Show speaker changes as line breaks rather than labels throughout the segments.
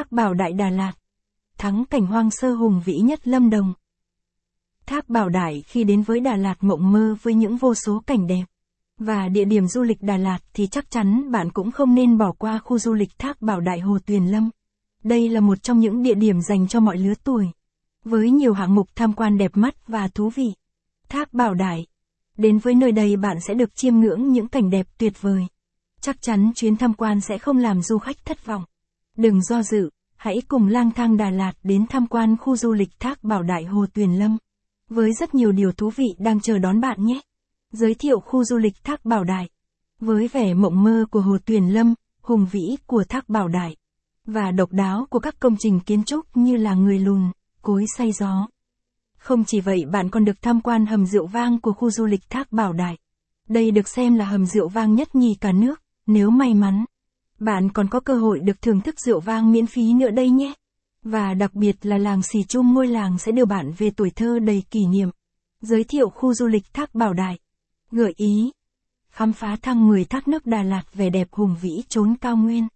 Thác Bảo Đại Đà Lạt. Thắng cảnh hoang sơ hùng vĩ nhất Lâm Đồng. Thác Bảo Đại khi đến với Đà Lạt mộng mơ với những vô số cảnh đẹp. Và địa điểm du lịch Đà Lạt thì chắc chắn bạn cũng không nên bỏ qua khu du lịch Thác Bảo Đại Hồ Tuyền Lâm. Đây là một trong những địa điểm dành cho mọi lứa tuổi. Với nhiều hạng mục tham quan đẹp mắt và thú vị. Thác Bảo Đại. Đến với nơi đây bạn sẽ được chiêm ngưỡng những cảnh đẹp tuyệt vời. Chắc chắn chuyến tham quan sẽ không làm du khách thất vọng. Đừng do dự, hãy cùng lang thang Đà Lạt đến tham quan khu du lịch Thác Bảo Đại Hồ Tuyền Lâm. Với rất nhiều điều thú vị đang chờ đón bạn nhé. Giới thiệu khu du lịch Thác Bảo Đại. Với vẻ mộng mơ của Hồ Tuyền Lâm, hùng vĩ của Thác Bảo Đại và độc đáo của các công trình kiến trúc như là người lùn, cối say gió. Không chỉ vậy bạn còn được tham quan hầm rượu vang của khu du lịch Thác Bảo Đại. Đây được xem là hầm rượu vang nhất nhì cả nước, nếu may mắn. Bạn còn có cơ hội được thưởng thức rượu vang miễn phí nữa đây nhé. Và đặc biệt là làng xì chung ngôi làng sẽ đưa bạn về tuổi thơ đầy kỷ niệm. Giới thiệu khu du lịch Thác Bảo Đại. Gợi ý. Khám phá thăng 10 thác nước Đà Lạt vẻ đẹp hùng vĩ trốn cao nguyên.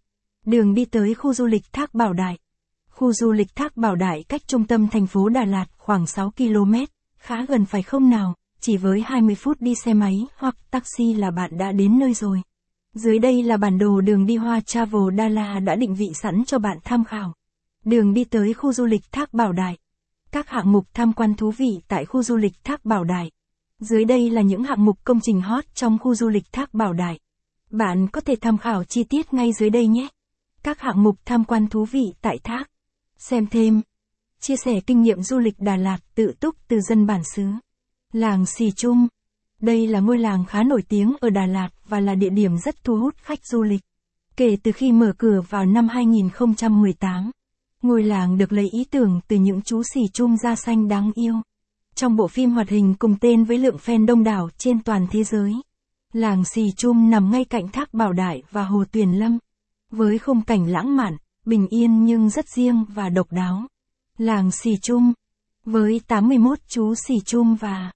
Đường đi tới khu du lịch Thác Bảo Đại. Khu du lịch Thác Bảo Đại cách trung tâm thành phố Đà Lạt khoảng 6 km, khá gần phải không nào, chỉ với 20 phút đi xe máy hoặc taxi là bạn đã đến nơi rồi. Dưới đây là bản đồ đường đi Hoa Travel Đà Lạt đã định vị sẵn cho bạn tham khảo. Đường đi tới khu du lịch Thác Bảo Đại. Các hạng mục tham quan thú vị tại khu du lịch Thác Bảo Đại. Dưới đây là những hạng mục công trình hot trong khu du lịch Thác Bảo Đại. Bạn có thể tham khảo chi tiết ngay dưới đây nhé. Các hạng mục tham quan thú vị tại Thác. Xem thêm. Chia sẻ kinh nghiệm du lịch Đà Lạt tự túc từ dân bản xứ. Làng Xì Trung. Đây là ngôi làng khá nổi tiếng ở Đà Lạt và là địa điểm rất thu hút khách du lịch. Kể từ khi mở cửa vào năm 2018, ngôi làng được lấy ý tưởng từ những chú xì chung da xanh đáng yêu. Trong bộ phim hoạt hình cùng tên với lượng fan đông đảo trên toàn thế giới. Làng xì chung nằm ngay cạnh thác Bảo Đại và Hồ Tuyền Lâm. Với khung cảnh lãng mạn, bình yên nhưng rất riêng và độc đáo. Làng xì chung. Với 81 chú xì chung và